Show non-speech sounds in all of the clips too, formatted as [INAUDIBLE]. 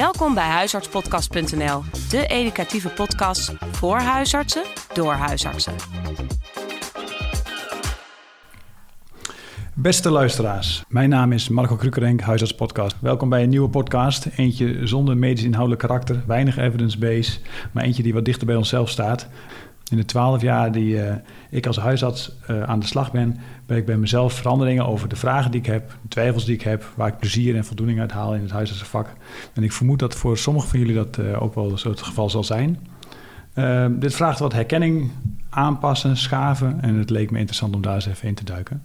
Welkom bij huisartspodcast.nl, de educatieve podcast voor huisartsen door huisartsen. Beste luisteraars, mijn naam is Marco Krukerenk, huisartspodcast. Welkom bij een nieuwe podcast. Eentje zonder medisch inhoudelijk karakter, weinig evidence-based, maar eentje die wat dichter bij onszelf staat. In de twaalf jaar die uh, ik als huisarts uh, aan de slag ben, ben ik bij mezelf veranderingen over de vragen die ik heb, de twijfels die ik heb, waar ik plezier en voldoening uit haal in het huisartsenvak. En ik vermoed dat voor sommigen van jullie dat uh, ook wel zo het geval zal zijn. dit vraagt wat herkenning, aanpassen, schaven en het leek me interessant om daar eens even in te duiken.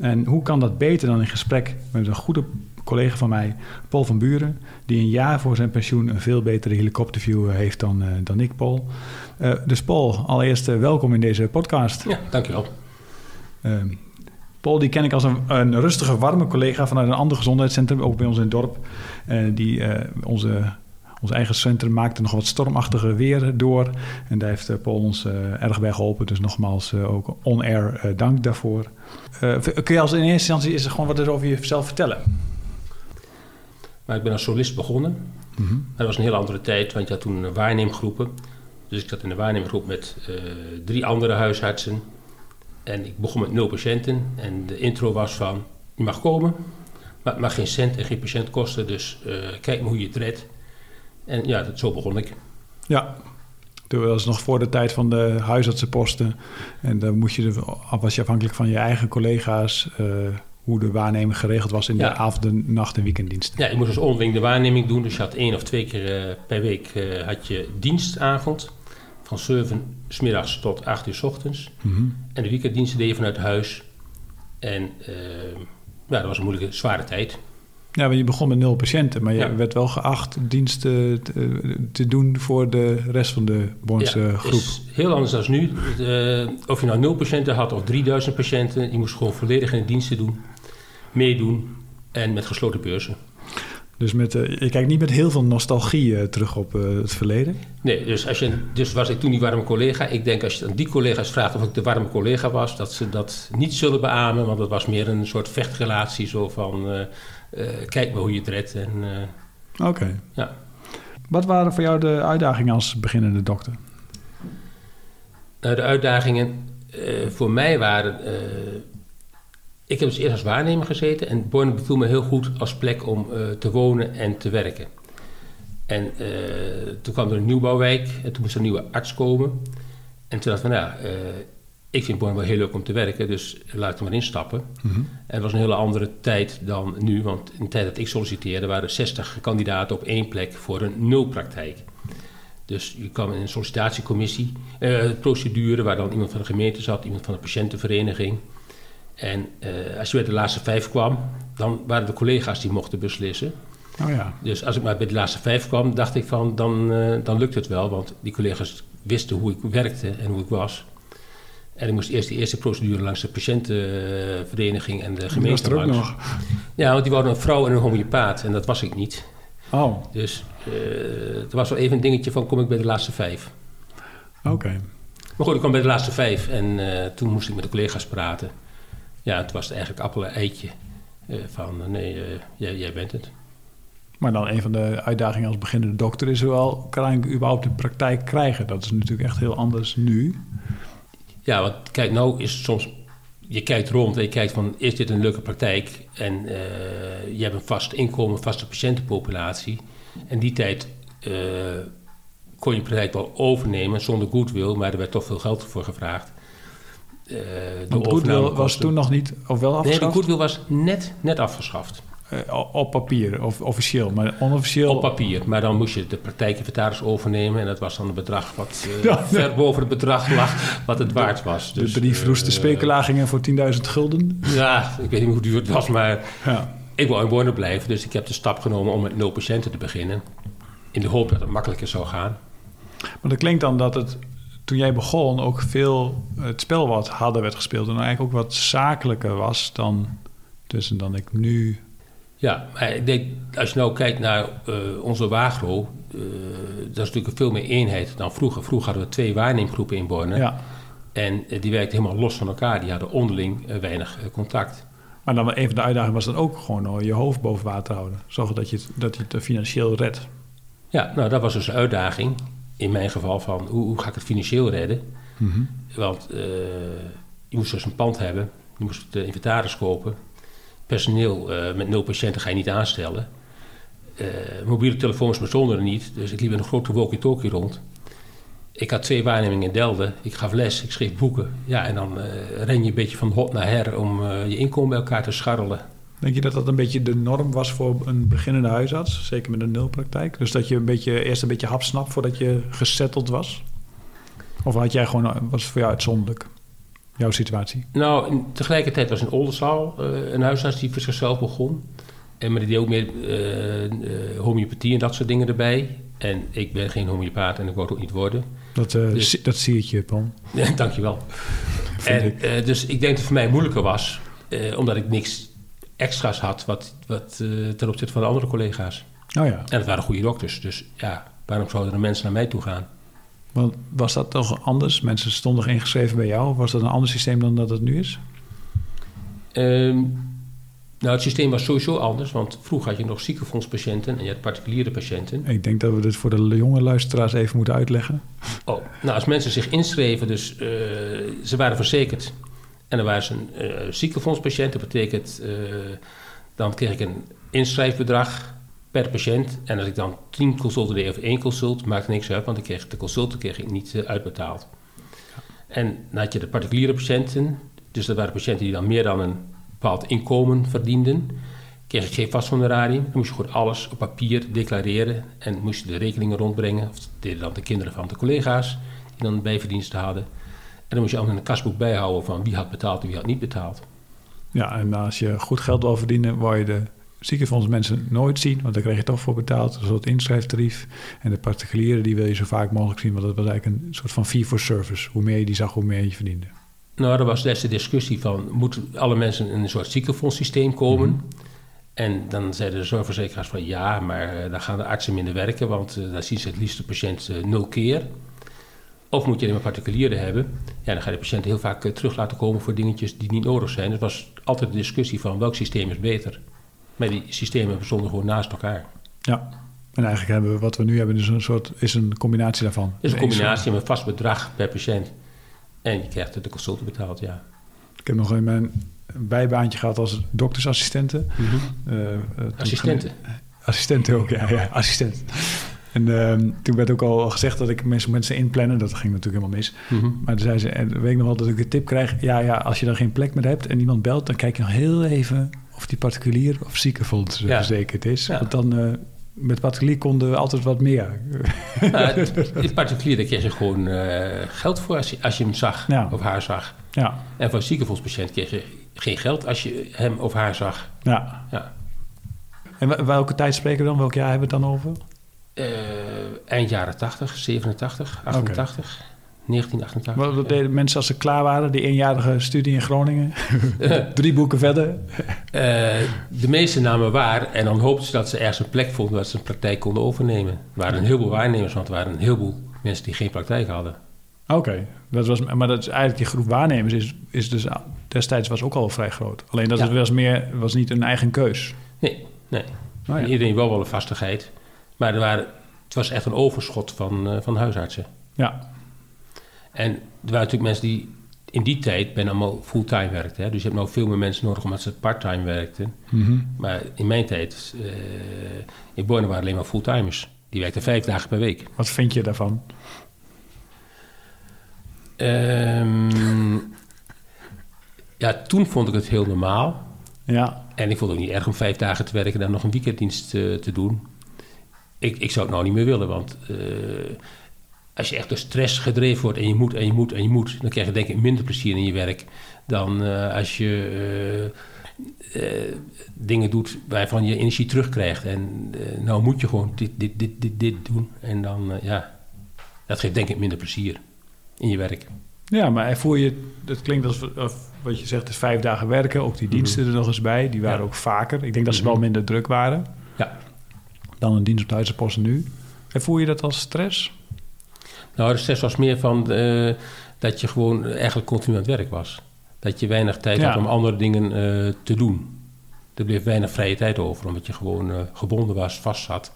En hoe kan dat beter dan in gesprek met een goede collega van mij, Paul van Buren, die een jaar voor zijn pensioen een veel betere helikopterview heeft dan, uh, dan ik, Paul. Uh, dus Paul, allereerst welkom in deze podcast. Ja, dankjewel. Ehm, Paul, die ken ik als een, een, rustige, warme collega vanuit een ander gezondheidscentrum, ook bij ons in het dorp. die onze ons eigen centrum maakte nog wat stormachtige weer door. En daar heeft Paul ons uh, erg bij geholpen. Dus nogmaals uh, ook on-air uh, dank daarvoor. kun je als in eerste instantie is er gewoon wat over jezelf vertellen? Maar ik ben als solist begonnen. Mm -hmm. Dat was een heel andere tijd, want je had toen waarneemgroepen. Dus ik zat in de waarneemgroep met drie andere huisartsen. En ik begon met nul patiënten. En de intro was van, je mag komen, maar het mag geen cent en geen patiënt kosten. Dus kijk maar hoe je het redt. En ja, dat, zo begon ik. Ja, toen was nog voor de tijd van de huisartsenposten. En dan moest je, was je afhankelijk van je eigen collega's... Uh, hoe de waarneming geregeld was in Ja. de avond, nacht en weekenddiensten. Ja, je moest dus onderling de waarneming doen. Dus je had één of twee keer eh, per week eh, had je dienstavond. Van 7 s middags tot 8 uur s ochtends. Mhm. En de weekenddiensten deed je vanuit huis. En eh, ja, dat was een moeilijke, zware tijd. Ja, want je begon met nul patiënten, maar je Ja. werd wel geacht diensten te, te doen voor de rest van de Bornse ja, groep. is heel anders dan nu. Eh, of je nou nul patiënten had of 3000 patiënten. Je moest gewoon volledig in de diensten doen. Meedoen. En met gesloten beurzen. Dus met, eh, je kijkt niet met heel veel nostalgie eh, terug op eh, het verleden. Nee, dus, als je, dus was ik toen die warme collega. Ik denk als je aan die collega's vraagt of ik de warme collega was, dat ze dat niet zullen beamen. Want dat was meer een soort vechtrelatie. Zo van, kijk maar hoe je het redt. En, Oké. ja. Wat waren voor jou de uitdagingen als beginnende dokter? Nou, de uitdagingen voor mij waren... ik heb dus eerst als waarnemer gezeten. En Borne beviel me heel goed als plek om eh, te wonen en te werken. En eh, toen kwam er een nieuwbouwwijk. En toen moest er een nieuwe arts komen. En toen dacht ik van, ja, eh, ik vind Borne wel heel leuk om te werken. Dus laat ik er maar instappen. Mhm. En het was een hele andere tijd dan nu. Want in de tijd dat ik solliciteerde waren er 60 kandidaten op één plek voor een nulpraktijk. Dus je kwam in een sollicitatiecommissie, procedure waar dan iemand van de gemeente zat, iemand van de patiëntenvereniging. En eh, als je bij de laatste vijf kwam, dan waren de collega's die mochten beslissen. Oh ja. Dus als ik maar bij de laatste vijf kwam, dacht ik van, dan, eh, dan lukt het wel. Want die collega's wisten hoe ik werkte en hoe ik was. En ik moest eerst die eerste procedure langs de patiëntenvereniging en de Die was gemeente er ook nog. Ja, want die wouden een vrouw en een homeopaat. En dat was ik niet. Oh, Dus eh er was wel even een dingetje van, kom ik bij de laatste vijf? oké. Maar goed, ik kwam bij de laatste vijf en toen moest ik met de collega's praten. Ja, toen was het eigenlijk appel en eitje. eh, van, eh, nee, eh, jij, jij bent het. Maar dan een van de uitdagingen als beginnende dokter is wel, kan ik überhaupt de praktijk krijgen? Dat is natuurlijk echt heel anders nu. Ja, want kijk, nou is het soms... Je kijkt rond en je kijkt van, is dit een leuke praktijk? En eh, je hebt een vast inkomen, een vaste patiëntenpopulatie. En die tijd kon je praktijk wel overnemen zonder goodwill, maar er werd toch veel geld voor gevraagd. Eh, de goodwill was toen nog niet, of wel Nee, afgeschaft? de goodwill was net, net afgeschaft. Eh, op papier, of officieel, maar onofficieel... Op papier. Maar dan moest je de praktijkinventaris overnemen. En dat was dan een bedrag wat eh, [LAUGHS] Ja. ver boven het bedrag lag wat het waard was. de Dus, drie verroeste eh, speculagingen voor 10.000 gulden. Ja, ik weet niet hoe duur het was, maar Ja. ik wou in blijven. Dus ik heb de stap genomen om met nul patiënten te beginnen. In de hoop dat het makkelijker zou gaan. Maar dat klinkt dan dat het, toen jij begon, ook veel het spel wat harder werd gespeeld. En eigenlijk ook wat zakelijker was dan, tussen dan ik nu... Ja, maar ik denk, als je nou kijkt naar eh, onze Wagro... eh, dat is natuurlijk veel meer eenheid dan vroeger. Vroeger hadden we twee waarneemgroepen in Borne. Ja. En eh, die werkten helemaal los van elkaar. Die hadden onderling eh, weinig eh, contact. Maar dan een van de uitdagingen was dan ook gewoon je hoofd boven water houden. Zorgen dat je het, dat je het financieel redt. Ja, nou dat was dus een uitdaging. In mijn geval van hoe, hoe ga ik het financieel redden? Mhm. Want eh, je moest dus een pand hebben. Je moest de inventaris kopen. Personeel eh, met nul patiënten ga je niet aanstellen. Eh, mobiele telefoons bestonden niet. Dus ik liep met een grote walkie-talkie rond. Ik had twee waarnemingen in Delden. Ik gaf les, ik schreef boeken. Ja, en dan eh, ren je een beetje van hot naar her om eh, je inkomen bij elkaar te scharrelen. Denk je dat dat een beetje de norm was voor een beginnende huisarts? Zeker met een nulpraktijk? Dus dat je een beetje, eerst een beetje hapsnap voordat je gesetteld was? Of had jij gewoon, was het voor jou uitzonderlijk? Jouw situatie? Nou, tegelijkertijd was in Oldenzaal eh, een huisarts die voor zichzelf begon. En maar die deed ook meer eh, homeopathie en dat soort dingen erbij. En ik ben geen homeopaat en ik wou het ook niet worden. Dat, Dus- zie- dat zie ik je. [LAUGHS] Ja, dankjewel. En, ik. dus ik denk dat het voor mij moeilijker was, omdat ik niks extra's had wat, wat eh, ten opzichte van de andere collega's. Oh ja. En het waren goede dokters, dus ja, waarom zouden er mensen naar mij toe gaan? Want was dat toch anders? Mensen stonden ingeschreven bij jou? Of was dat een ander systeem dan dat het nu is? Ehm, nou, het systeem was sowieso anders, want vroeger had je nog ziekenfondspatiënten en je had particuliere patiënten. Ik denk dat we dit voor de jonge luisteraars even moeten uitleggen. Oh, nou, als mensen zich inschreven, dus eh, ze waren verzekerd en dan waren ze een eh ziekenfondspatiënt, dat betekent, eh, dan kreeg ik een inschrijfbedrag per patiënt. En als ik dan 10 consulten deed of één consult, maakte niks uit, want ik kreeg, de consulten kreeg ik niet eh, uitbetaald. En dan had je de particuliere patiënten, dus dat waren patiënten die dan meer dan een bepaald inkomen verdienden. Kreeg ik geen vast honorarium, dan moest je gewoon alles op papier declareren en moest je de rekeningen rondbrengen. Of dat deden dan de kinderen van de collega's die dan bijverdiensten hadden. En dan moest je allemaal in een kasboek bijhouden van wie had betaald en wie had niet betaald. Ja, en als je goed geld wil verdienen, wou je de ziekenfondsmensen nooit zien, want daar kreeg je toch voor betaald, een soort inschrijftarief. En de particulieren, die wil je zo vaak mogelijk zien, want dat was eigenlijk een soort van fee for service. Hoe meer je die zag, hoe meer je verdiende. Nou, er was des de discussie van, moeten alle mensen in een soort ziekenfondssysteem komen? En dan zeiden de zorgverzekeraars van ja, maar eh, dan gaan de artsen minder werken, want eh, dan zien ze het liefst de patiënt eh, nul keer. Of moet je alleen maar particulieren hebben? Ja, dan ga je de patiënt heel vaak eh, terug laten komen voor dingetjes die niet nodig zijn. Het was altijd de discussie van welk systeem is beter. Maar die systemen bestonden gewoon naast elkaar. Ja, en eigenlijk hebben we wat we nu hebben, is een soort is een combinatie daarvan. Is een combinatie met een vast bedrag per patiënt. En je krijgt de consulten betaald, ja. Ik heb nog in mijn bijbaantje gehad als doktersassistente. Eh, eh, toen Assistenten. Assistenten ook, ja, ja assistent. En ehm, toen werd ook al gezegd dat ik mensen, mensen inplannen. Dat ging natuurlijk helemaal mis. Mhm. Maar toen zei ze, en weet ik nog wel dat ik de tip krijg... ja, ja, als je dan geen plek meer hebt en iemand belt... dan kijk je nog heel even of die particulier of ziekenfonds eh, Ja. verzekerd is. Ja. Want dan... eh, met particulier konden we altijd wat meer. Ja, in particulier daar kreeg je gewoon eh, geld voor als je, als je hem zag Ja. of haar zag. ja, En voor een ziekenfondspatiënt kreeg je geen geld als je hem of haar zag. ja. Ja. En wel- welke tijd spreken we dan? Welk jaar hebben we het dan over? Eh, eind jaren 80, 87, 88, 1988. Wat, wat deden mensen als ze klaar waren? Die eenjarige studie in Groningen? [LAUGHS] Drie boeken verder? Eh, de meeste namen waar en dan hoopten ze dat ze ergens een plek vonden dat ze een praktijk konden overnemen. Er waren een heleboel waarnemers, want er waren een heleboel mensen die geen praktijk hadden. Oké, dat was, maar dat is eigenlijk die groep waarnemers is, is dus destijds was ook al vrij groot. Alleen dat Ja. het was meer was niet een eigen keus. Nee, nee. Oh ja. En Iedereen wel wel een vastigheid. Maar er waren, het was echt een overschot van, eh, van huisartsen. Ja, En er waren natuurlijk mensen die in die tijd bijna allemaal fulltime werkten. Hè? Dus je hebt nou veel meer mensen nodig omdat ze parttime werkten. Mhm. Maar in mijn tijd, eh, in Borne waren alleen maar fulltimers. Die werkten vijf dagen per week. wat vind je daarvan? Ehm, ja, toen vond ik het heel normaal. Ja, En ik vond het ook niet erg om vijf dagen te werken en dan nog een weekenddienst eh, te doen. Ik, ik zou het nou niet meer willen, want eh, als je echt door stress gedreven wordt en je moet en je moet en je moet, dan krijg je denk ik minder plezier in je werk dan eh, als je eh, dingen doet waarvan je energie terugkrijgt. En nou moet je gewoon dit, dit, dit, dit, dit doen. En dan, ja, dat geeft denk ik minder plezier in je werk. ja maar voel je, het klinkt als wat je zegt, is vijf dagen werken. Ook die Mhm. diensten er nog eens bij. Die waren Ja. ook vaker. Ik denk dat ze Mhm. wel minder druk waren. Dan een dienst op Duitse posten nu. En voel je dat als stress? Nou, de stress was meer van eh, dat je gewoon eigenlijk continu aan het werk was. Dat je weinig tijd Ja. had om andere dingen eh, te doen. Er bleef weinig vrije tijd over, omdat je gewoon eh, gebonden was, vast zat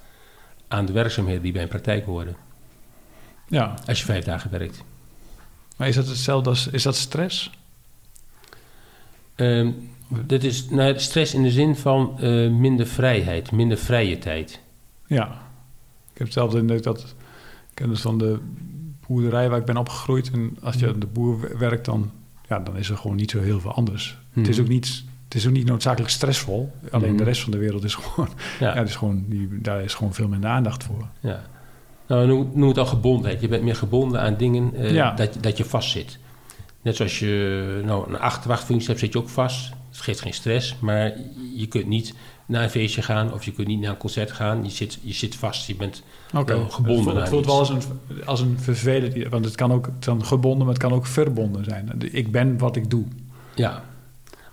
aan de werkzaamheden die bij een praktijk horen. Ja, Als je vijf dagen werkt. maar is dat hetzelfde als... Is dat stress? Ehm, dat is nou, stress in de zin van minder vrijheid, minder vrije tijd. Ja. Ik heb hetzelfde indruk dat... Ik ken dus van de boerderij waar ik ben opgegroeid. En als je aan de boer werkt, dan, ja, dan is er gewoon niet zo heel veel anders. Het, is Mhm. ook niet, het is ook niet noodzakelijk stressvol. Alleen de rest van de wereld is [LAUGHS] gewoon... Ja, is gewoon die, daar is gewoon veel minder aandacht voor. ja. Nou, noem, noem het al gebondenheid. Je bent meer gebonden aan dingen Ja. dat, dat je vastzit. Net zoals je nou, een achterwachtfunctie hebt, zit je ook vast. Het geeft geen stress, maar je kunt niet naar een feestje gaan of je kunt niet naar een concert gaan. Je zit, je zit vast, je bent Oké. Wel gebonden Het het voelt wel als een, als een vervelend... Want het kan ook kan gebonden, maar het kan ook verbonden zijn. Ik ben wat ik doe. Ja,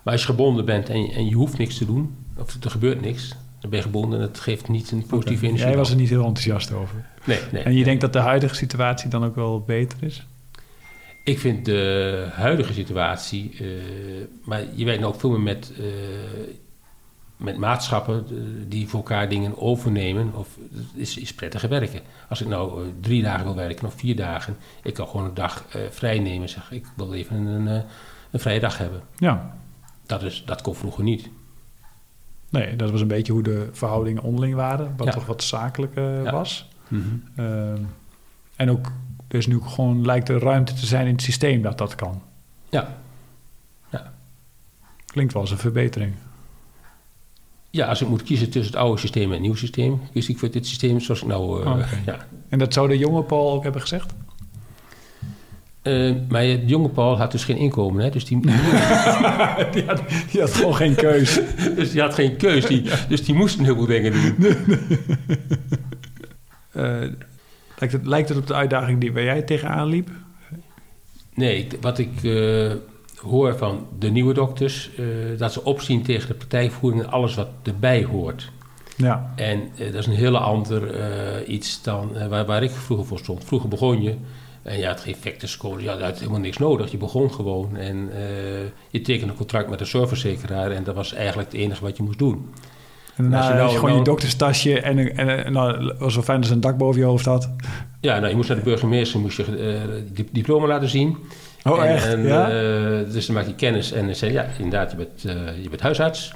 maar als je gebonden bent en, je- en je hoeft niks te doen, of er gebeurt niks, dan ben je gebonden en het geeft niet een positieve energie. Jij was er niet heel enthousiast over. Nee, nee. En je denkt dat de huidige situatie dan ook wel beter is? Ik vind de huidige situatie, eh, maar je werkt nou ook veel meer met, eh, met maatschappen eh, die voor elkaar dingen overnemen. Of is, is prettiger werken. Als ik nou eh, drie dagen wil werken of vier dagen, ik kan gewoon een dag eh, vrij nemen. Zeg, ik wil even een, een vrije dag hebben. Ja. Dat, is, dat kon vroeger niet. Nee, dat was een beetje hoe de verhoudingen onderling waren. Wat Ja. toch wat zakelijker Ja. was. Ehm, en ook, er is nu gewoon, lijkt er ruimte te zijn in het systeem dat dat kan. Ja. Klinkt wel als een verbetering. Ja, als ik moet kiezen tussen het oude systeem en het nieuwe systeem, kies ik voor dit systeem zoals ik nou... eh, ja. En dat zou de jonge Paul ook hebben gezegd? Eh, maar de jonge Paul had dus geen inkomen, hè? Dus, die, die, [LAUGHS] had, die had gewoon geen keus. [LAUGHS] dus die had geen keus. Die, Dus die moest een heleboel dingen doen. [LAUGHS] Eh, lijkt, het, lijkt het op de uitdaging die waar jij tegenaan liep? Nee, wat ik hoor van de nieuwe dokters, eh, dat ze opzien tegen de partijvoering en alles wat erbij hoort. Ja, En eh, dat is een hele ander eh, iets dan waar, waar ik vroeger voor stond. Vroeger begon je en je had geen factorscode, je had, helemaal niks nodig. Je begon gewoon en je tekende een contract met een zorgverzekeraar en dat was eigenlijk het enige wat je moest doen. en daarna je nou- je gewoon je nou- dokterstasje en, en, en, nou, het was wel fijn als je een dak boven je hoofd had. Ja, nou, je moest naar de burgemeester, moest je di- diploma laten zien. Oh, en, echt? En, ja? eh, dus dan maak je kennis en dan zei ja, inderdaad, je bent, eh, je bent huisarts.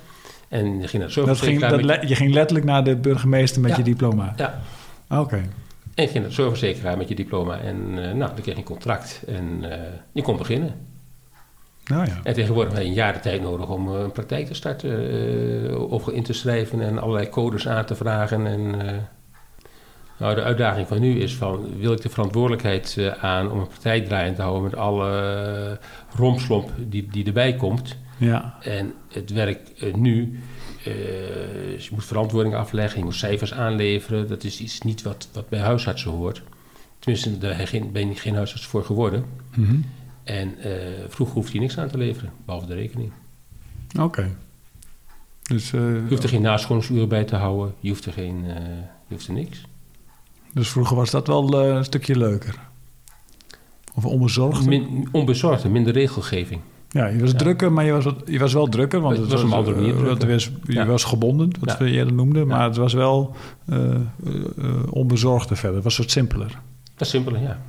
En je ging naar de dat ging, dat met- je ging letterlijk naar de burgemeester met Ja. je diploma. ja, Oké. en je ging naar de zorgverzekeraar met je diploma. En eh, nou, dan kreeg je een contract en eh, je kon beginnen. Nou ja. En tegenwoordig heb je een jaar de tijd nodig om eh, een praktijk te starten. eh, of in te schrijven en allerlei codes aan te vragen. En, eh, nou, de uitdaging van nu is van, wil ik de verantwoordelijkheid eh, aan om een praktijk draaiend te houden met alle eh, rompslomp die, die erbij komt. Ja. En het werk eh, nu, je moet verantwoording afleggen, je moet cijfers aanleveren. Dat is iets niet wat, wat bij huisartsen hoort. Tenminste, daar ben je geen huisarts voor geworden. Mhm. En vroeger hoefde je niks aan te leveren, behalve de rekening. Oké. Dus, Je hoeft er geen nascholingsuren bij te houden, je hoeft er, geen, je hoeft er niks. Dus vroeger was dat wel eh, een stukje leuker. Of onbezorgd. Min, onbezorgd minder regelgeving. Ja, je was Ja. drukker, maar je was, je was wel drukker. Want Het was een andere manier eh, was, je Ja. was gebonden, wat we eerder noemden. Maar het was wel eh, eh, onbezorgder verder. Het was wat simpeler. Dat is simpeler, ja.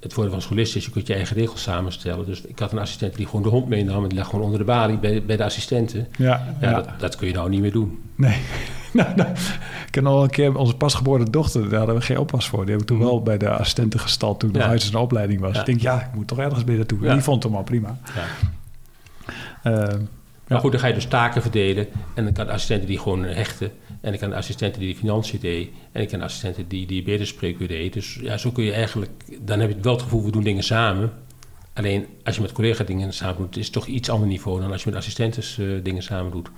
Het voordeel van scholist is, je kunt je eigen regels samenstellen. Dus ik had een assistent die gewoon de hond meenam... en die lag gewoon onder de balie bij, bij de assistenten. Ja, Ja, ja. Dat, dat kun je nou niet meer doen. nee. [LAUGHS] nou, nou, ik heb nog wel een keer onze pasgeboren dochter, daar hadden we geen oppas voor. Die heb ik toen Mhm. wel bij de assistenten gestald toen ik Ja. uit zijn opleiding was. Ja. Ik denk, ja, ik moet toch ergens bij naartoe. Ja. Die vond hem al prima. Ja. Eh, Maar goed, dan ga je dus taken verdelen. En dan kan de assistenten die gewoon hechten. En dan kan de assistenten die de financiën deed. En dan kan de assistenten die diabetesspreekuur deed. Dus ja, zo kun je eigenlijk... Dan heb je wel het gevoel, we doen dingen samen. Alleen als je met collega dingen samen doet... is het toch iets ander niveau dan als je met assistentes eh, dingen samen doet.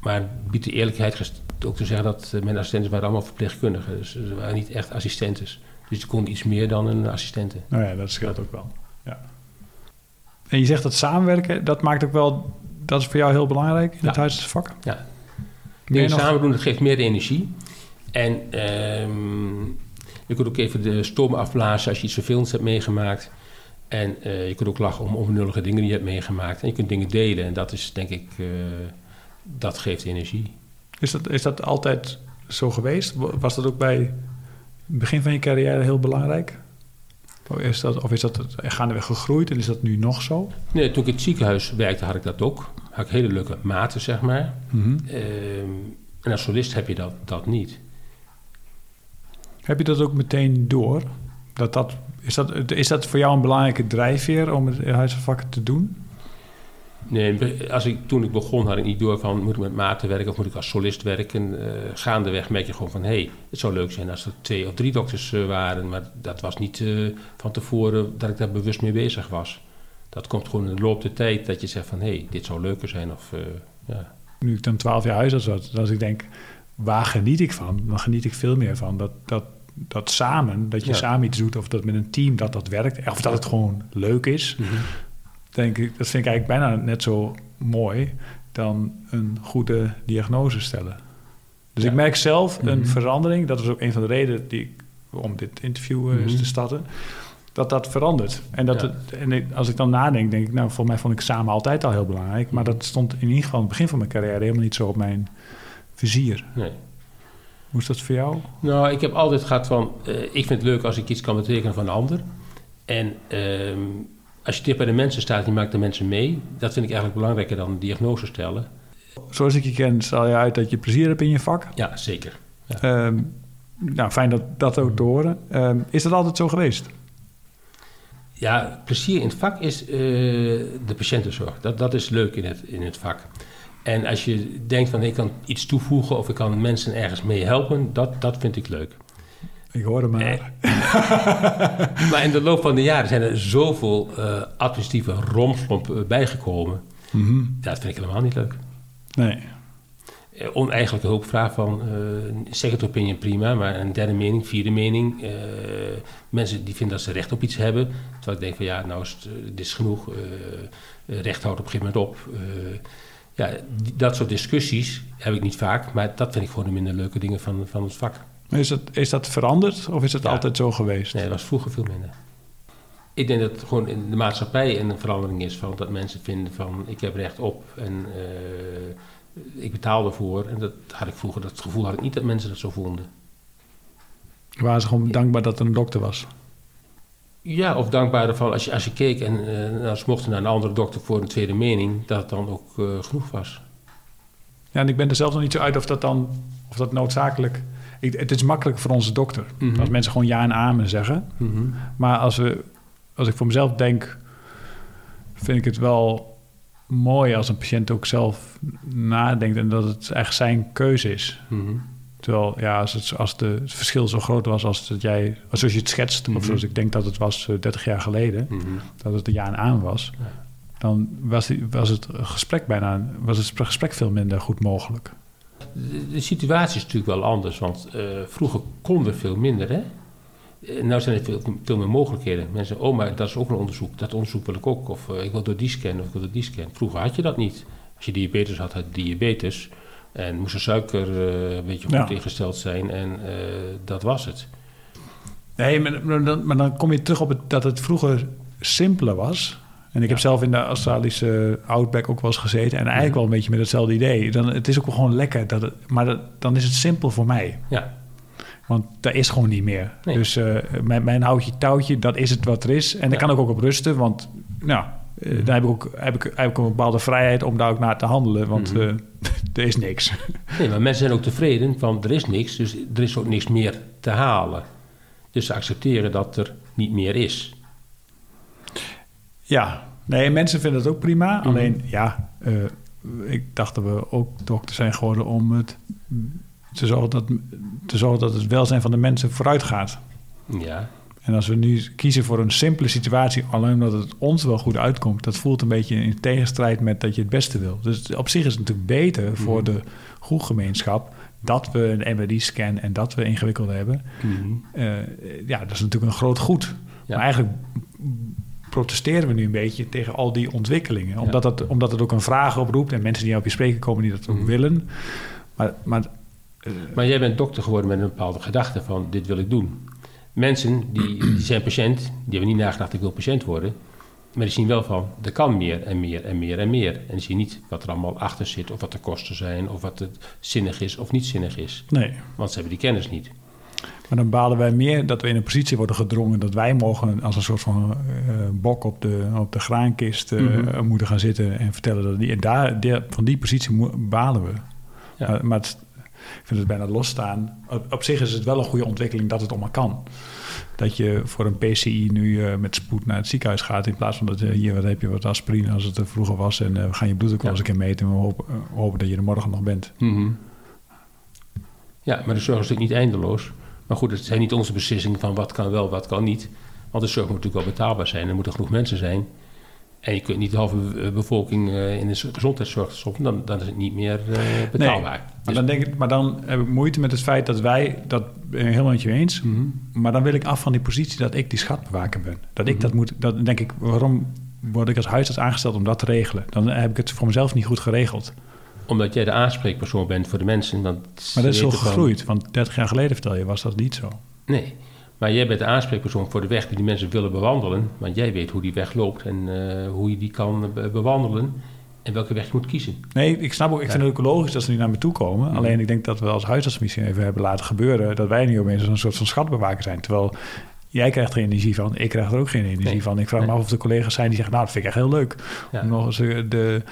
Maar het biedt de eerlijkheid ook te zeggen dat eh, mijn assistenten waren allemaal verpleegkundigen. Dus ze waren niet echt assistentes. Dus die konden iets meer dan een assistente. nou ja, dat scheelt ook wel. Ja. En je zegt dat samenwerken, dat maakt ook wel... Dat is voor jou heel belangrijk in het Ja. huisartsvak? Ja. Meer Dingen nog? samen doen, dat geeft meer energie. En ehm, je kunt ook even de storm afblazen als je iets vervelends hebt meegemaakt. En eh, je kunt ook lachen om onbenullige dingen die je hebt meegemaakt. En je kunt dingen delen. En dat is denk ik, eh, dat geeft energie. Is dat, is dat altijd zo geweest? Was dat ook bij het begin van je carrière heel belangrijk? Of is dat, of is dat gaandeweg gegroeid en is dat nu nog zo? Nee, toen ik in het ziekenhuis werkte had ik dat ook. Had ik hele leuke maten, zeg maar. Mhm. Ehm, en als solist heb je dat, dat niet. Heb je dat ook meteen door? Dat dat, is, dat, is dat voor jou een belangrijke drijfveer om het huisvak te doen? Nee, als ik, toen ik begon had ik niet door van moet ik met maten werken of moet ik als solist werken. Eh, gaandeweg merk je gewoon van hé, hey, het zou leuk zijn als er twee of drie dokters eh, waren. Maar dat was niet eh, van tevoren dat ik daar bewust mee bezig was. Dat komt gewoon in de loop der tijd dat je zegt van hé, hey, dit zou leuker zijn. Of, ja. Nu ik dan twaalf jaar huisarts was, als ik denk waar geniet ik van? Dan geniet ik veel meer van. Dat, dat, dat samen, dat je Ja. samen iets doet of dat met een team dat dat werkt. Of dat het gewoon leuk is. Denk ik, dat vind ik eigenlijk bijna net zo mooi dan een goede diagnose stellen. Dus Ja. ik merk zelf een Mhm. verandering. Dat is ook een van de redenen die ik, om dit interview eh, Mhm. te starten. Dat dat verandert. En, dat Ja. het, en ik- als ik dan nadenk, denk ik, nou, voor mij vond ik samen altijd al heel belangrijk. Maar dat stond in ieder geval aan het begin van mijn carrière helemaal niet zo op mijn vizier. Nee. Hoe is dat voor jou? Nou, ik heb altijd gehad van, eh, ik vind het leuk als ik iets kan betekenen voor een ander. En ehm, als je dicht bij de mensen staat en je maakt de mensen mee, dat vind ik eigenlijk belangrijker dan een diagnose stellen. Zoals ik je ken, straal je uit dat je plezier hebt in je vak. Ja, zeker. Ehm, nou, fijn dat dat ook te horen. Ehm, is dat altijd zo geweest? Ja, plezier in het vak is eh, de patiëntenzorg. Dat, dat is leuk in het, in het vak. En als je denkt van ik kan iets toevoegen of ik kan mensen ergens mee helpen, dat, dat vind ik leuk. Ik hoorde maar. [LAUGHS] Maar in de loop van de jaren zijn er zoveel eh, administratieve romslomp eh, bijgekomen. Mhm. Dat vind ik helemaal niet leuk. Nee. Eh, oneigenlijke hulpvraag van eh second opinion prima, maar een derde mening, vierde mening. mensen die vinden dat ze recht op iets hebben. Terwijl ik denk van ja, nou is het, dit is genoeg. recht houdt op een gegeven moment op. Ja, die- dat soort discussies heb ik niet vaak, maar dat vind ik gewoon de minder leuke dingen van, van het vak. Is dat, is dat veranderd of is het Ja. altijd zo geweest? Nee, dat was vroeger veel minder. Ik denk dat het gewoon in de maatschappij een verandering is van dat mensen vinden van ik heb recht op en eh, ik betaal ervoor. En dat had ik vroeger, dat gevoel had ik niet dat mensen dat zo vonden. Waren ze gewoon dankbaar dat er een dokter was? Ja, of dankbaar ervan als je, als je keek en eh nou, ze mochten naar een andere dokter voor een tweede mening, dat het dan ook eh, genoeg was. Ja, en ik ben er zelf nog niet zo uit of dat dan of dat noodzakelijk. Ik, het is makkelijk voor onze dokter. Mhm. Als mensen gewoon ja en amen zeggen. Maar als, we, als ik voor mezelf denk, vind ik het wel mooi als een patiënt ook zelf nadenkt en dat het echt zijn keuze is. Mhm. Terwijl, ja, als het, als de, het verschil zo groot was als dat jij, zoals je het schetst, Mhm. of zoals ik denk dat het was eh, 30 jaar geleden, Mhm. dat het een ja en aan was, Ja. dan was, die, was het gesprek bijna, was het gesprek veel minder goed mogelijk. De, de situatie is natuurlijk wel anders, want eh, vroeger kon er veel minder, hè? Eh, nou zijn er veel, veel meer mogelijkheden. Mensen zeggen, oh, maar dat is ook een onderzoek. Dat onderzoek wil ik ook. Of eh, ik wil door die scan, of ik wil door die scan. Vroeger had je dat niet. Als je diabetes had, had je diabetes. En moest de suiker een beetje goed Ja. ingesteld zijn. En dat was het. Nee, maar, maar dan, maar dan kom je terug op het, dat het vroeger simpeler was. En ik heb zelf in de Australische Outback ook wel eens gezeten. En eigenlijk wel een beetje met hetzelfde idee. Dan, het is ook gewoon lekker. Dat het, maar dat, dan is het simpel voor mij. Ja, Want daar is gewoon niet meer. Nee. Dus eh, mijn, mijn houtje touwtje, dat is het wat er is. En daar Ja. kan ik ook op rusten. Want nou, eh, daar heb ik, ook, heb, ik, heb ik een bepaalde vrijheid om daar ook naar te handelen. Want Mhm. eh, [LAUGHS] er is niks. nee, maar mensen zijn ook tevreden van er is niks, dus er is ook niks meer te halen. Dus ze accepteren dat er niet meer is. Ja, nee, mensen vinden het ook prima. Mhm. Alleen, ja, eh, ik dacht dat we ook dokter zijn geworden om het te zorgen, dat, te zorgen dat het welzijn van de mensen vooruit gaat. Ja, En als we nu kiezen voor een simpele situatie, alleen omdat het ons wel goed uitkomt, dat voelt een beetje in tegenstrijd met dat je het beste wil. Dus op zich is het natuurlijk beter voor Mhm. de groepgemeenschap dat we een MRI-scan en dat we ingewikkeld hebben. Eh, ja, dat is natuurlijk een groot goed. Ja. Maar eigenlijk protesteren we nu een beetje tegen al die ontwikkelingen. Omdat, het, omdat het ook een vraag oproept en mensen die op je spreken komen die dat ook Mhm. willen. Maar, maar eh, Maar jij bent dokter geworden met een bepaalde gedachte van dit wil ik doen. Mensen die, die zijn patiënt, die hebben niet nagedacht ik wil patiënt worden. Maar die zien wel van, er kan meer en meer en meer en meer. En die zien niet wat er allemaal achter zit, of wat de kosten zijn, of wat het zinnig is of niet zinnig is. Nee. Want ze hebben die kennis niet. Maar dan balen wij meer dat we in een positie worden gedrongen dat wij mogen als een soort van eh, bok op de, op de graankist eh, Mhm. moeten gaan zitten en vertellen dat die. En daar, die- van die positie balen we. Ja. Maar, maar het, ik vind het bijna losstaan. Op, op zich is het wel een goede ontwikkeling dat het allemaal kan. Dat je voor een PCI nu eh, met spoed naar het ziekenhuis gaat. In plaats van dat hier wat heb je wat aspirine als het er vroeger was. En we gaan je bloed ook wel Ja. eens een keer meten. En we hopen, hopen dat je er morgen nog bent. Mhm. Ja, maar de zorg is natuurlijk niet eindeloos. Maar goed, het zijn niet onze beslissingen van wat kan wel, wat kan niet. Want de zorg moet natuurlijk wel betaalbaar zijn. Er moeten genoeg mensen zijn. En je kunt niet de halve be- bevolking eh, in de gezondheidszorg stoppen. Dan, dan is het niet meer eh, betaalbaar. Maar Dus- dan, denk ik, maar dan heb ik moeite met het feit dat wij, dat helemaal met je eens. Mhm. Maar dan wil ik af van die positie dat ik die schatbewaker ben. Dat ik Mhm. dat moet, dat denk ik, waarom word ik als huisarts aangesteld om dat te regelen? Dan heb ik het voor mezelf niet goed geregeld. Omdat jij de aanspreekpersoon bent voor de mensen. Want Maar dat is zo van- gegroeid, want 30 jaar geleden vertel je, was dat niet zo. Nee, maar jij bent de aanspreekpersoon voor de weg die die mensen willen bewandelen. Want jij weet hoe die weg loopt en eh, hoe je die kan be- bewandelen. En welke weg je moet kiezen. Nee, ik snap ook, ik vind het ook logisch dat ze nu naar me toe komen. Mhm. Alleen ik denk dat we als huisarts misschien even hebben laten gebeuren... dat wij nu opeens een soort van schatbewaker zijn. Terwijl jij krijgt er energie van, ik krijg er ook geen energie Nee. van. Ik vraag me af of er collega's zijn die zeggen... nou, dat vind ik echt heel leuk. Ja. Om nog eens eh, de,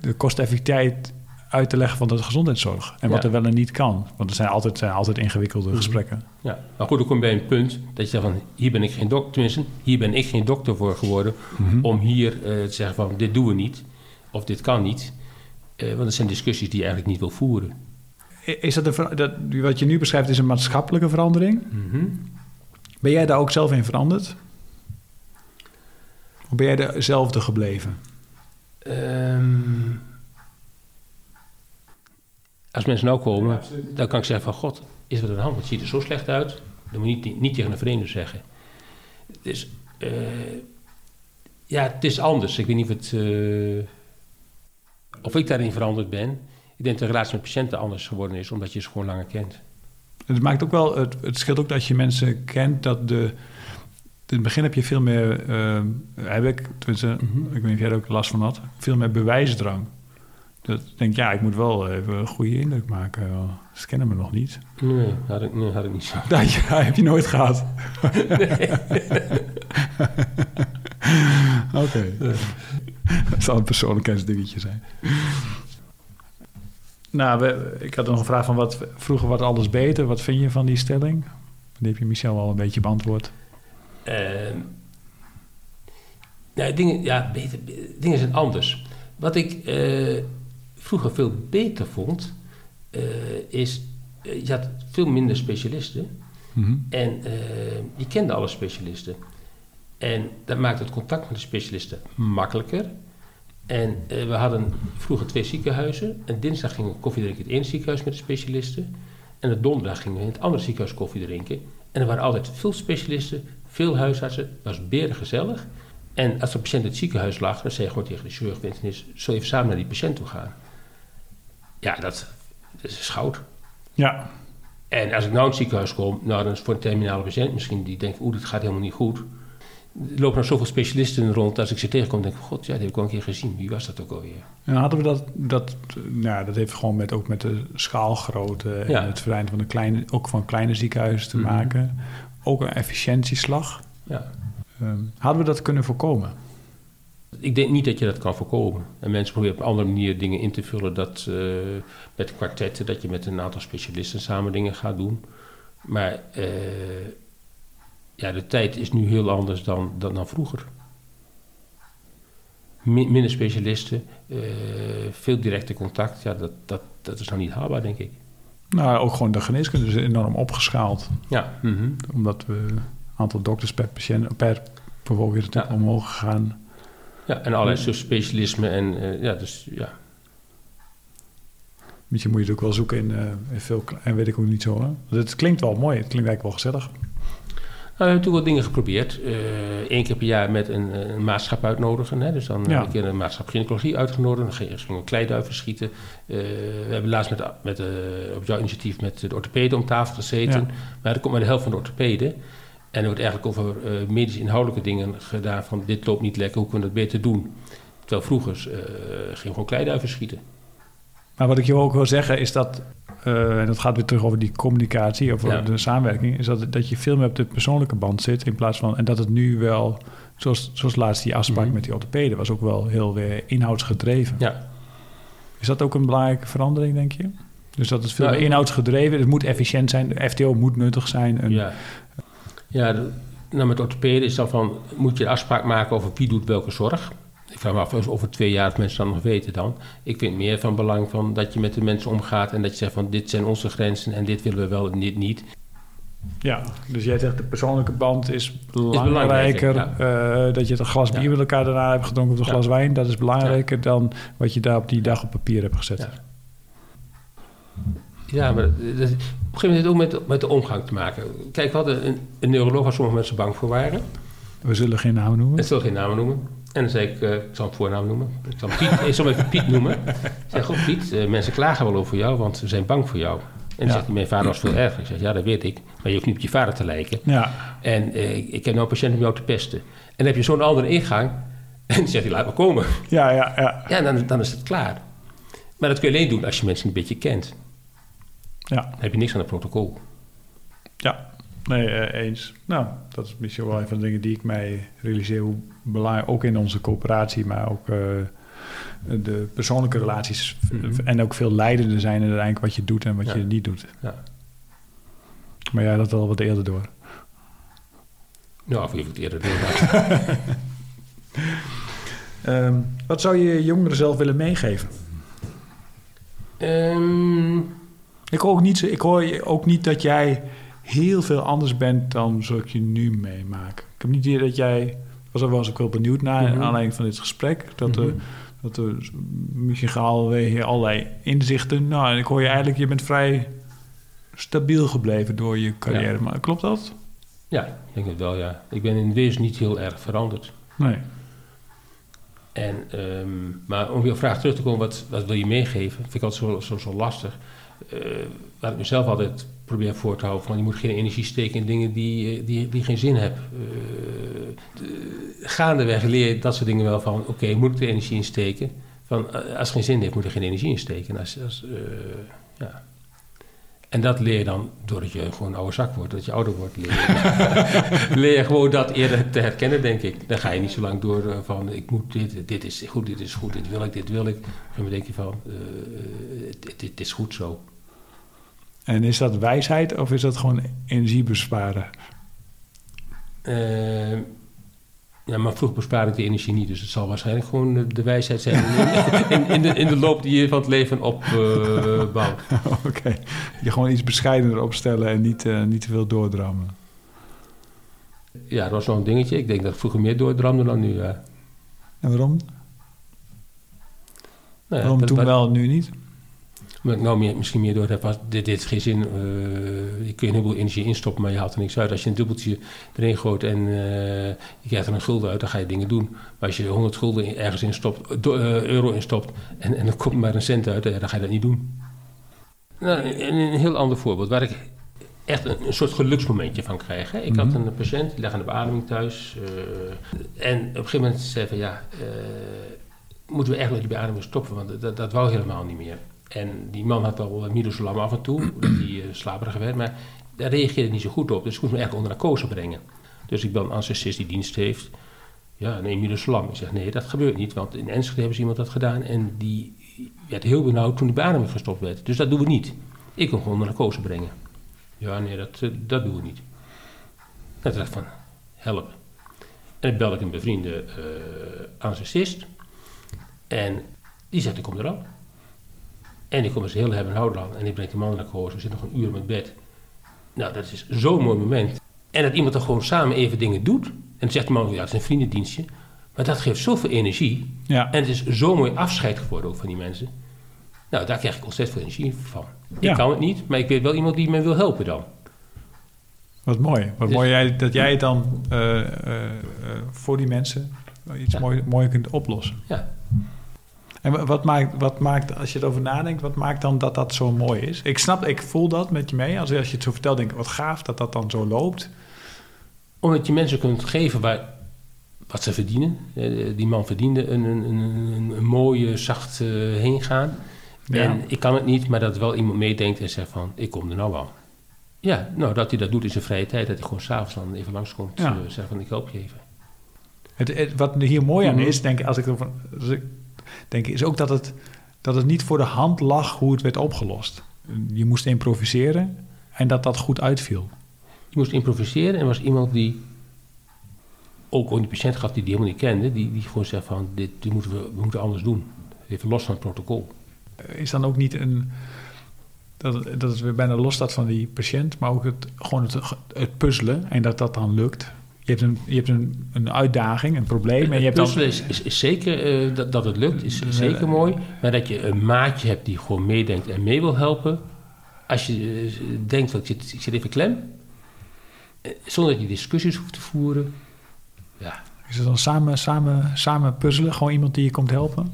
de kosteffectiviteit uit te leggen van de gezondheidszorg. En wat Ja. er wel en niet kan. Want er zijn altijd, zijn altijd ingewikkelde Mhm. gesprekken. Ja, maar goed, dan kom je bij een punt dat je zegt van... hier ben ik geen dokter, tenminste, hier ben ik geen dokter voor geworden... Mhm. om hier eh, te zeggen van dit doen we niet of dit kan niet. Eh, want dat zijn discussies die je eigenlijk niet wil voeren. Is dat, een, dat wat je nu beschrijft is een maatschappelijke verandering? Ben jij daar ook zelf in veranderd? Of ben jij dezelfde gebleven? Ehm, als mensen nou komen, dan kan ik zeggen van... God, is er aan de hand? Het ziet er zo slecht uit. Dat moet je niet, niet tegen een vreemde zeggen. Dus, ja, het is anders. Ik weet niet of, het, eh, of ik daarin veranderd ben. Ik denk dat de relatie met patiënten anders geworden is... omdat je ze gewoon langer kent. Het maakt ook wel, het, het scheelt ook dat je mensen kent dat de. In het begin heb je veel meer, eh, heb ik, tenminste, ik weet niet of jij er ook last van had, veel meer bewijsdrang. Dat ik denk, ja, ik moet wel even een goede indruk maken. Ze kennen me nog niet. Nee, had ik, nee, had ik niet zo. [LAUGHS] Dat ja, heb je nooit gehad. [LAUGHS] [LAUGHS] Oké. Dat zal een persoonlijkheidsdingetje zijn. Nou, we, ik had nog een vraag van wat vroeger wat alles beter. Wat vind je van die stelling? Die heb je Michel al een beetje beantwoord. Ehm, nou, dingen, ja, beter, be- dingen zijn anders. Wat ik eh, vroeger veel beter vond, eh, is... eh, je had veel minder specialisten. Mhm. En eh, je kende alle specialisten. En dat maakte het contact met de specialisten makkelijker. En we hadden vroeger twee ziekenhuizen. En dinsdag gingen we koffie drinken in het ene ziekenhuis met de specialisten. En op donderdag gingen we in het andere ziekenhuis koffie drinken. En er waren altijd veel specialisten, veel huisartsen. Het was beren gezellig. En als de patiënt in het ziekenhuis lag, dan zei je gewoon tegen de chirurg-internist... Zul je even samen naar die patiënt toe gaan? Ja, dat, dat is goud. Ja, En als ik nou in het ziekenhuis kom, nou, dan is voor een terminale patiënt misschien die denkt, oeh, dit gaat helemaal niet goed. Er lopen nog zoveel specialisten rond. Als ik ze tegenkom, denk ik, god, ja, die heb ik al een keer gezien. Wie was dat ook alweer? en hadden we dat, dat, nou, dat heeft gewoon met, ook met de schaalgrootte en Ja. het verdwijnen van de kleine, ook van kleine ziekenhuizen te Mhm. maken. Ook een efficiëntieslag. Ja. Ehm, hadden we dat kunnen voorkomen? Ik denk niet dat je dat kan voorkomen. En mensen proberen op andere manier dingen in te vullen. Dat eh, met kwartetten, dat je met een aantal specialisten samen dingen gaat doen. Maar eh, ja, de tijd is nu heel anders dan, dan, dan vroeger. Min- minder specialisten, eh, veel directe contact. Ja, dat, dat, dat is nou niet haalbaar, denk ik. Nou, ook gewoon de geneeskunde is enorm opgeschaald. Ja, mhm. Omdat we een aantal dokters per patiënt, per natuurlijk Ja. omhoog gegaan. Ja en allerlei subspecialismen. En eh, ja, dus ja. Misschien moet je het ook wel zoeken in, eh, in veel... En weet ik ook niet zo, hè? Het klinkt wel mooi. Het klinkt eigenlijk wel gezellig. Nou, we hebben natuurlijk wel dingen geprobeerd. Eén keer per jaar met een, eh, een maatschap uitnodigen. Hè? Dus dan Ja. een keer een maatschap gynaecologie uitgenodigd. Dan gingen we kleiduiven schieten. Eh, we hebben laatst met, met, eh, op jouw initiatief met de orthopeden om tafel gezeten. Ja. Maar er komt maar de helft van de orthopeden. En er wordt eigenlijk over uh, medisch inhoudelijke dingen gedaan van dit loopt niet lekker, hoe kunnen we dat beter doen? Terwijl vroeger uh, ging gewoon kleiduiven schieten. Maar wat ik je ook wil zeggen is dat, uh, en dat gaat weer terug over die communicatie, over de samenwerking, is dat, dat je veel meer op de persoonlijke band zit in plaats van, en dat het nu wel, zoals, zoals laatst die afspraak mm met die orthopeden, was ook wel heel weer inhoudsgedreven. Ja. Is dat ook een belangrijke verandering, denk je? Dus dat het veel nou, meer inhoudsgedreven, het moet efficiënt zijn, de FTO moet nuttig zijn. Een, ja, ja nou met orthopeden is dan van, moet je afspraak maken over wie doet welke zorg. Ik vraag me af over twee jaar of mensen dat nog weten dan. Ik vind meer van belang van dat je met de mensen omgaat en dat je zegt van dit zijn onze grenzen en dit willen we wel en dit niet. Ja, dus jij zegt de persoonlijke band is belangrijker. Eh, dat je het glas bier met elkaar daarna hebt gedronken of een glas wijn, dat is belangrijker dan wat je daar op die dag op papier hebt gezet. Ja, maar dat, op een gegeven moment ook met, met de omgang te maken. Kijk, we hadden een, een neuroloog waar sommige mensen bang voor waren. We zullen geen namen noemen. Ik zal geen namen noemen. En dan zei ik, uh, ik zal hem voornaam noemen. Ik zal hem, Piet, ik zal hem even Piet noemen. Ik zeg, goed Piet, uh, mensen klagen wel over jou, want ze zijn bang voor jou. En dan zegt mijn vader was veel erger. Ik zeg, ja, dat weet ik. Maar je hoeft niet op je vader te lijken. Ja. En uh, ik heb nou een patiënt om jou te pesten. En dan heb je zo'n andere ingang. En dan zegt hij, laat me komen. Ja, ja, ja. Ja, dan, dan is het klaar. Maar dat kun je alleen doen als je mensen een beetje kent. Ja. Dan heb je niks aan het protocol. Ja, nee, uh, eens. Nou, dat is misschien wel een van de dingen die ik mij realiseer. Hoe belangrijk, ook in onze coöperatie, maar ook uh, de persoonlijke relaties. Mm -hmm. En ook veel leidender zijn in uiteindelijk wat je doet en wat ja. je niet doet. Ja. Maar jij dat al wat eerder door. Nou, of je het eerder door. um, [LAUGHS] wat zou je jongeren zelf willen meegeven? Um, ik hoor, ook niet, ik hoor ook niet dat jij heel veel anders bent dan zoals ik je nu meemaak. Ik heb niet idee dat jij... Was er was ook wel benieuwd naar, mm -hmm. aanleiding van dit gesprek. Dat, mm -hmm. er, dat er misschien weer allerlei inzichten... Nou, en ik hoor je eigenlijk... Je bent vrij stabiel gebleven door je carrière. Ja. Maar klopt dat? Ja, ik denk het wel, ja. Ik ben in wezen niet heel erg veranderd. Nee. En, um, maar om je vraag terug te komen, wat, wat wil je meegeven? Vind ik altijd zo, zo, zo lastig. Uh, waar ik mezelf altijd probeer voor te houden: van je moet geen energie steken in dingen die, die, die geen zin hebben. Uh, gaandeweg leer je dat soort dingen wel van: oké, okay, moet ik er energie in steken? Van, als het geen zin heeft, moet er geen energie in steken. Als, als, ja. En dat leer je dan doordat je gewoon een oude zak wordt, dat je ouder wordt. Leer je, [LAUGHS] leer je gewoon dat eerder te herkennen, denk ik. Dan ga je niet zo lang door uh, van ik moet dit, dit is goed, dit is goed, dit wil ik, dit wil ik. En dan denk je van, uh, dit, dit, is goed zo. En is dat wijsheid of is dat gewoon energie besparen? Uh, ja, maar vroeg bespaar ik de energie niet. Dus het zal waarschijnlijk gewoon de, de wijsheid zijn in, [LAUGHS] in, de, in de loop die je van het leven opbouwt. Uh, [LAUGHS] Oké. Okay. Je gewoon iets bescheidener opstellen en niet, uh, niet te veel doordrammen. Ja, dat was zo'n dingetje. Ik denk dat ik vroeger meer doordramde dan nu. Ja. En waarom? Nou ja, waarom toen wel nu niet? Omdat ik nou meer, misschien meer door heb, was, dit heeft geen zin. Uh, je kun je een heleboel energie instoppen, maar je haalt er niks uit. Als je een dubbeltje erin gooit en uh, je krijgt er een gulden uit, dan ga je dingen doen. Maar als je 100 gulden ergens in stopt, uh, euro instopt en, en er komt maar een cent uit, dan ga je dat niet doen. Nou, een, een heel ander voorbeeld, waar ik echt een, een, soort geluksmomentje van krijg. Hè. Ik had een patiënt, die lag aan de beademing thuis. en op een gegeven moment zei van ja, moeten we echt met die beademing stoppen, want dat, dat wou helemaal niet meer. En die man had al midozolam af en toe, [CLEARS THROAT] omdat hij uh, slaperig werd, maar daar reageerde niet zo goed op. Dus ik moest me echt onder narcose brengen. Dus ik ben een ancestist die dienst heeft. Ja, neem midozolam. Ik zeg, nee, dat gebeurt niet, want in Enschede hebben ze iemand dat gedaan en die werd heel benauwd toen die beademing gestopt werd. Dus dat doen we niet. Ik kon gewoon onder narcose brengen. Ja, nee, dat, uh, dat doen we niet. En toen dacht van, help. En dan belde ik een bevriende uh, ancestist. En die zegt, ik kom eraan. En die komen ze heel hebben houden aan. En die brengt die man naar koos. We zitten nog een uur met bed. Nou, dat is zo'n mooi moment. En dat iemand er gewoon samen even dingen doet. En dan zegt de man, ja, het is een vriendendienstje. Maar dat geeft zoveel energie. Ja. En het is zo'n mooi afscheid geworden ook van die mensen. Nou, daar krijg ik ontzettend veel energie van. Ja. Ik kan het niet, maar ik weet wel iemand die me wil helpen dan. Wat mooi. Wat dus, mooi jij, dat jij het dan uh, uh, uh, voor die mensen iets ja. mooi, mooi kunt oplossen. Ja. En wat maakt, wat maakt, als je erover nadenkt, wat maakt dan dat dat zo mooi is? Ik snap, ik voel dat met je mee. Als, als je het zo vertelt, denk ik, wat gaaf dat dat dan zo loopt. Omdat je mensen kunt geven waar, wat ze verdienen. Eh, die man verdiende een, een, een, een mooie, zacht uh, heen gaan. Ja. En ik kan het niet, maar dat wel iemand meedenkt en zegt van, ik kom er nou wel. Ja, nou, dat hij dat doet in zijn vrije tijd. Dat hij gewoon s'avonds dan even langskomt. Ja. zegt van, ik help je even. Het, het- wat er hier mooi aan Mhm. is, denk ik, als ik als ik denk, is ook dat het, dat het niet voor de hand lag hoe het werd opgelost. Je moest improviseren en dat dat goed uitviel. Je moest improviseren en was iemand die ook een patiënt gaf die die helemaal niet kende. Die, die gewoon zei van, dit, dit moeten we, we moeten anders doen. Even los van het protocol. Is dan ook niet een. Dat, het- dat het weer bijna los staat van die patiënt, maar ook het, gewoon het, het puzzelen en dat dat dan lukt. Je hebt een, je hebt een, een uitdaging, een probleem. En je hebt dan, is, is, is zeker, eh, dat, dat het lukt, is zeker mooi. Maar dat je een maatje hebt die gewoon meedenkt en mee wil helpen. Als je eh, denkt, van, ik zit, ik zit even klem. eh, Zonder dat je discussies hoeft te voeren. Ja, Is het dan samen, samen, samen puzzelen? Gewoon iemand die je komt helpen?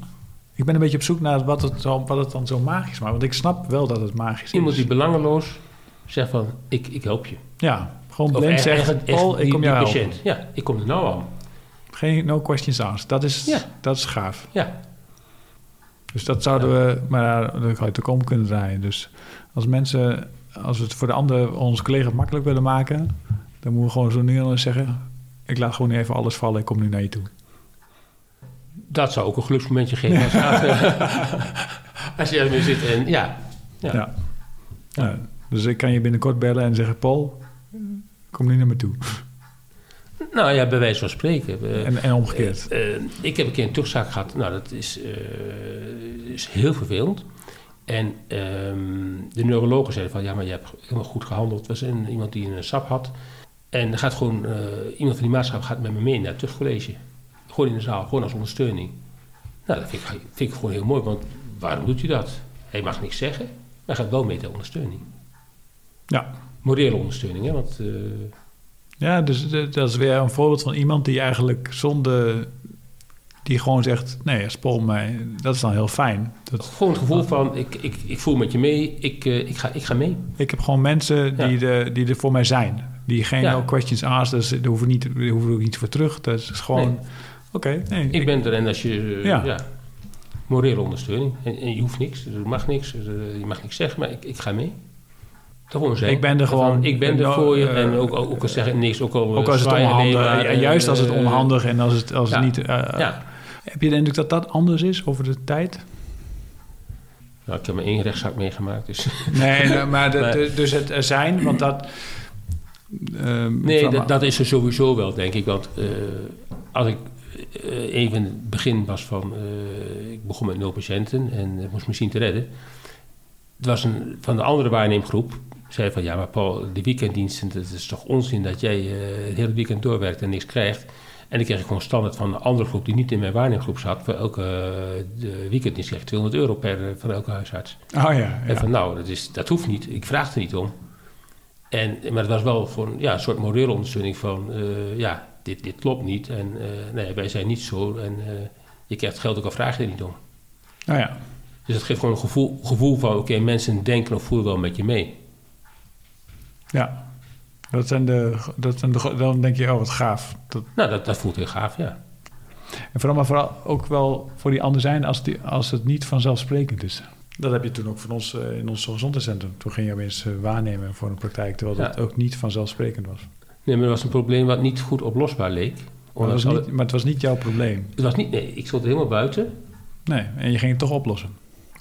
Ik ben een beetje op zoek naar wat het, zo, wat het dan zo magisch maakt. Want ik snap wel dat het magisch iemand is. die belangeloos zegt van, ik, ik help je. Ja, gewoon blind zeggen, Paul, ik die- kom jou helpen. patiënt. Ja, ik kom er nou aan. Geen no questions asked. Dat is, Ja. dat is gaaf. Ja, Dus dat zouden we maar uit de kom kunnen draaien. Dus als mensen, als we het voor de ander, onze collega's makkelijk willen maken, dan moeten we gewoon zo nu en zeggen: Ik laat gewoon even alles vallen, ik kom nu naar je toe. dat zou ook een geluksmomentje geven als, [LAUGHS] als je ermee zit. En. Ja. Ja, dus ik kan je binnenkort bellen en zeggen: Paul, kom nu naar me toe. nou ja, bij wijze van spreken. En, en omgekeerd. Eh, eh, ik heb een keer een terugzaak gehad. Nou, dat is, eh, is heel vervelend. En ehm, de neurologen zeiden van... ja, maar je hebt helemaal goed gehandeld. Het was een, iemand die een SAP had. En er gaat gewoon... iemand van die maatschappij gaat met me mee naar het terugcollege. Gewoon in de zaal, gewoon als ondersteuning. Nou, dat vind ik, vind ik gewoon heel mooi. Want waarom doet hij dat? Hij mag niks zeggen. Maar hij gaat wel mee ter ondersteuning. Ja. Morele ondersteuning, hè. Want... eh, Ja, dus dat is weer een voorbeeld van iemand die eigenlijk zonder. die gewoon zegt: Nee, Paul mij. dat is dan heel fijn. Dat, gewoon het gevoel van... ik, ik, ik voel met je mee. Ik, eh, ik, ga, ik ga mee. ik heb gewoon mensen die, de, die er voor mij zijn. Die geen Ja. no questions asked, dus daar hoeven niet, daar hoeven ook niet voor terug. Dat is gewoon. Nee. Oké, nee, Ik ben er en als je... eh, Ja. ja. morele ondersteuning. En, en je hoeft niks, er mag niks, er, je mag niks zeggen, maar ik, ik ga mee. Gewoon. Ik ben er gewoon- Ik ben er voor je eh, en ook, ook, ook al zeg ik niks, ook al... ook eh, als het onhandig. en juist als het eh, onhandig en als het, als het niet. eh, Ja, Heb je de indruk dat dat anders is over de tijd? nou, ik heb maar één rechtszaak meegemaakt, dus... Nee, nou, [LAUGHS] maar de- Maar- de- dus het er zijn, want dat. ehm, Nee, dat, dat is er sowieso wel, denk ik. Want eh, als ik eh, even in het begin was van... eh, ik begon met nul patiënten en ik moest me zien te redden. Het was een, van de andere waarneemgroep... zei van, ja, maar Paul, de weekenddiensten... het is toch onzin dat jij eh, het hele weekend doorwerkt en niks krijgt. En dan kreeg ik gewoon standaard van een andere groep... die niet in mijn waarneemgroep zat. Voor elke eh, weekenddienst kreeg ik 200 euro per, eh, van elke huisarts. Oh ja, En van nou, dat, is, dat hoeft niet. Ik vraag er niet om. En, maar het was wel voor een, ja, een soort morele ondersteuning van... ja, dit, dit klopt niet. En nee, wij zijn niet zo. En je krijgt geld ook al vraag je er niet om. Oh ja. Dus dat geeft gewoon een gevoel, gevoel van... oké, mensen denken of voelen wel met je mee. Ja. Dat zijn de, dat zijn de, dan denk je, oh wat gaaf. Dat, Nou, dat, dat voelt heel gaaf, ja. en vooral, maar vooral ook wel voor die ander zijn als, die, als het niet vanzelfsprekend is. Dat heb je toen ook van ons eh, in ons gezondheidscentrum. Toen ging je opeens eh, waarnemen voor een praktijk, terwijl dat Ja. ook niet vanzelfsprekend was. Nee, maar er was een probleem wat niet goed oplosbaar leek. Maar, dat Ondanks was niet, maar het was niet jouw probleem. het was niet... Nee, ik stond er helemaal buiten. Nee, en je ging het toch oplossen.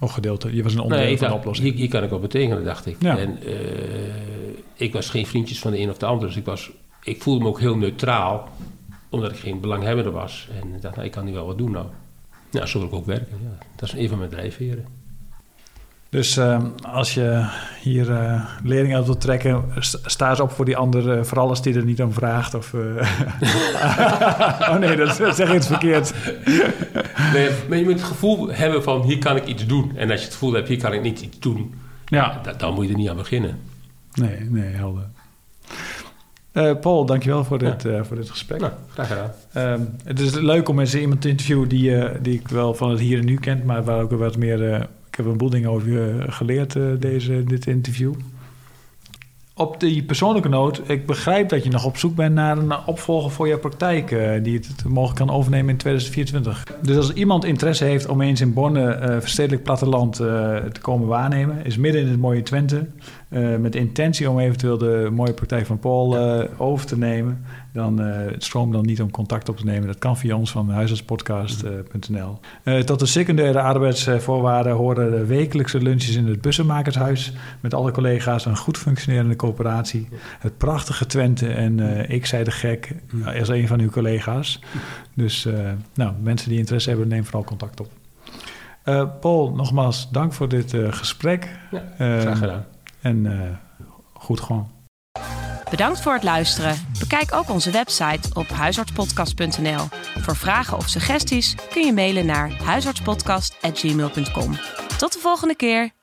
Of gedeelte. Je was een onderdeel Nee, van de oplossing. hier, hier kan ik wat betekenen, dacht ik. Ja. En eh, ik was geen vriendjes van de een of de ander. Dus ik, was, ik voelde me ook heel neutraal. Omdat ik geen belanghebbende was. En ik dacht, nou, ik kan nu wel wat doen nou. Nou, zo wil ik ook werken. Ja. Dat is een van mijn drijfveren. Dus eh, als je hier eh leerlingen uit wilt trekken, st- sta eens op voor die ander, eh, vooral als die er niet om vraagt. Of, eh, [LAUGHS] oh nee, dat, dat zeg je het verkeerd. Nee, maar je moet het gevoel hebben van, hier kan ik iets doen. En als je het gevoel hebt, hier kan ik niet iets doen. Ja, da- dan moet je er niet aan beginnen. Nee, nee, helder. Eh, Paul, dankjewel voor dit, eh, voor dit gesprek. Nou, graag gedaan. Ehm, het is leuk om eens iemand te interviewen die, eh, die ik wel van het hier en nu kent, maar waar ook wat meer. eh, ik heb een boel dingen over je geleerd, eh, deze, dit interview. op die persoonlijke noot, ik begrijp dat je nog op zoek bent naar een opvolger voor je praktijk uh, die het mogelijk kan overnemen in 2024. Dus als iemand interesse heeft om eens in Borne uh, verstedelijk platteland uh, te komen waarnemen, is midden in het mooie Twente, met de intentie om eventueel de mooie praktijk van Paul over te nemen, dan uh, stroom dan niet om contact op te nemen. Dat kan via ons van huisartspodcast.nl. Tot de secundaire arbeidsvoorwaarden horen de wekelijkse lunches in het Bussenmakershuis met alle collega's, een goed functionerende coöperatie, het prachtige Twente en ik zei de gek als een van uw collega's. Dus nou, mensen die interesse hebben, neem vooral contact op. Paul, nogmaals dank voor dit gesprek. Ja, graag gedaan. En goed gewoon. Bedankt voor het luisteren. Bekijk ook onze website op huisartspodcast.nl. Voor vragen of suggesties kun je mailen naar huisartspodcast.gmail.com. Tot de volgende keer.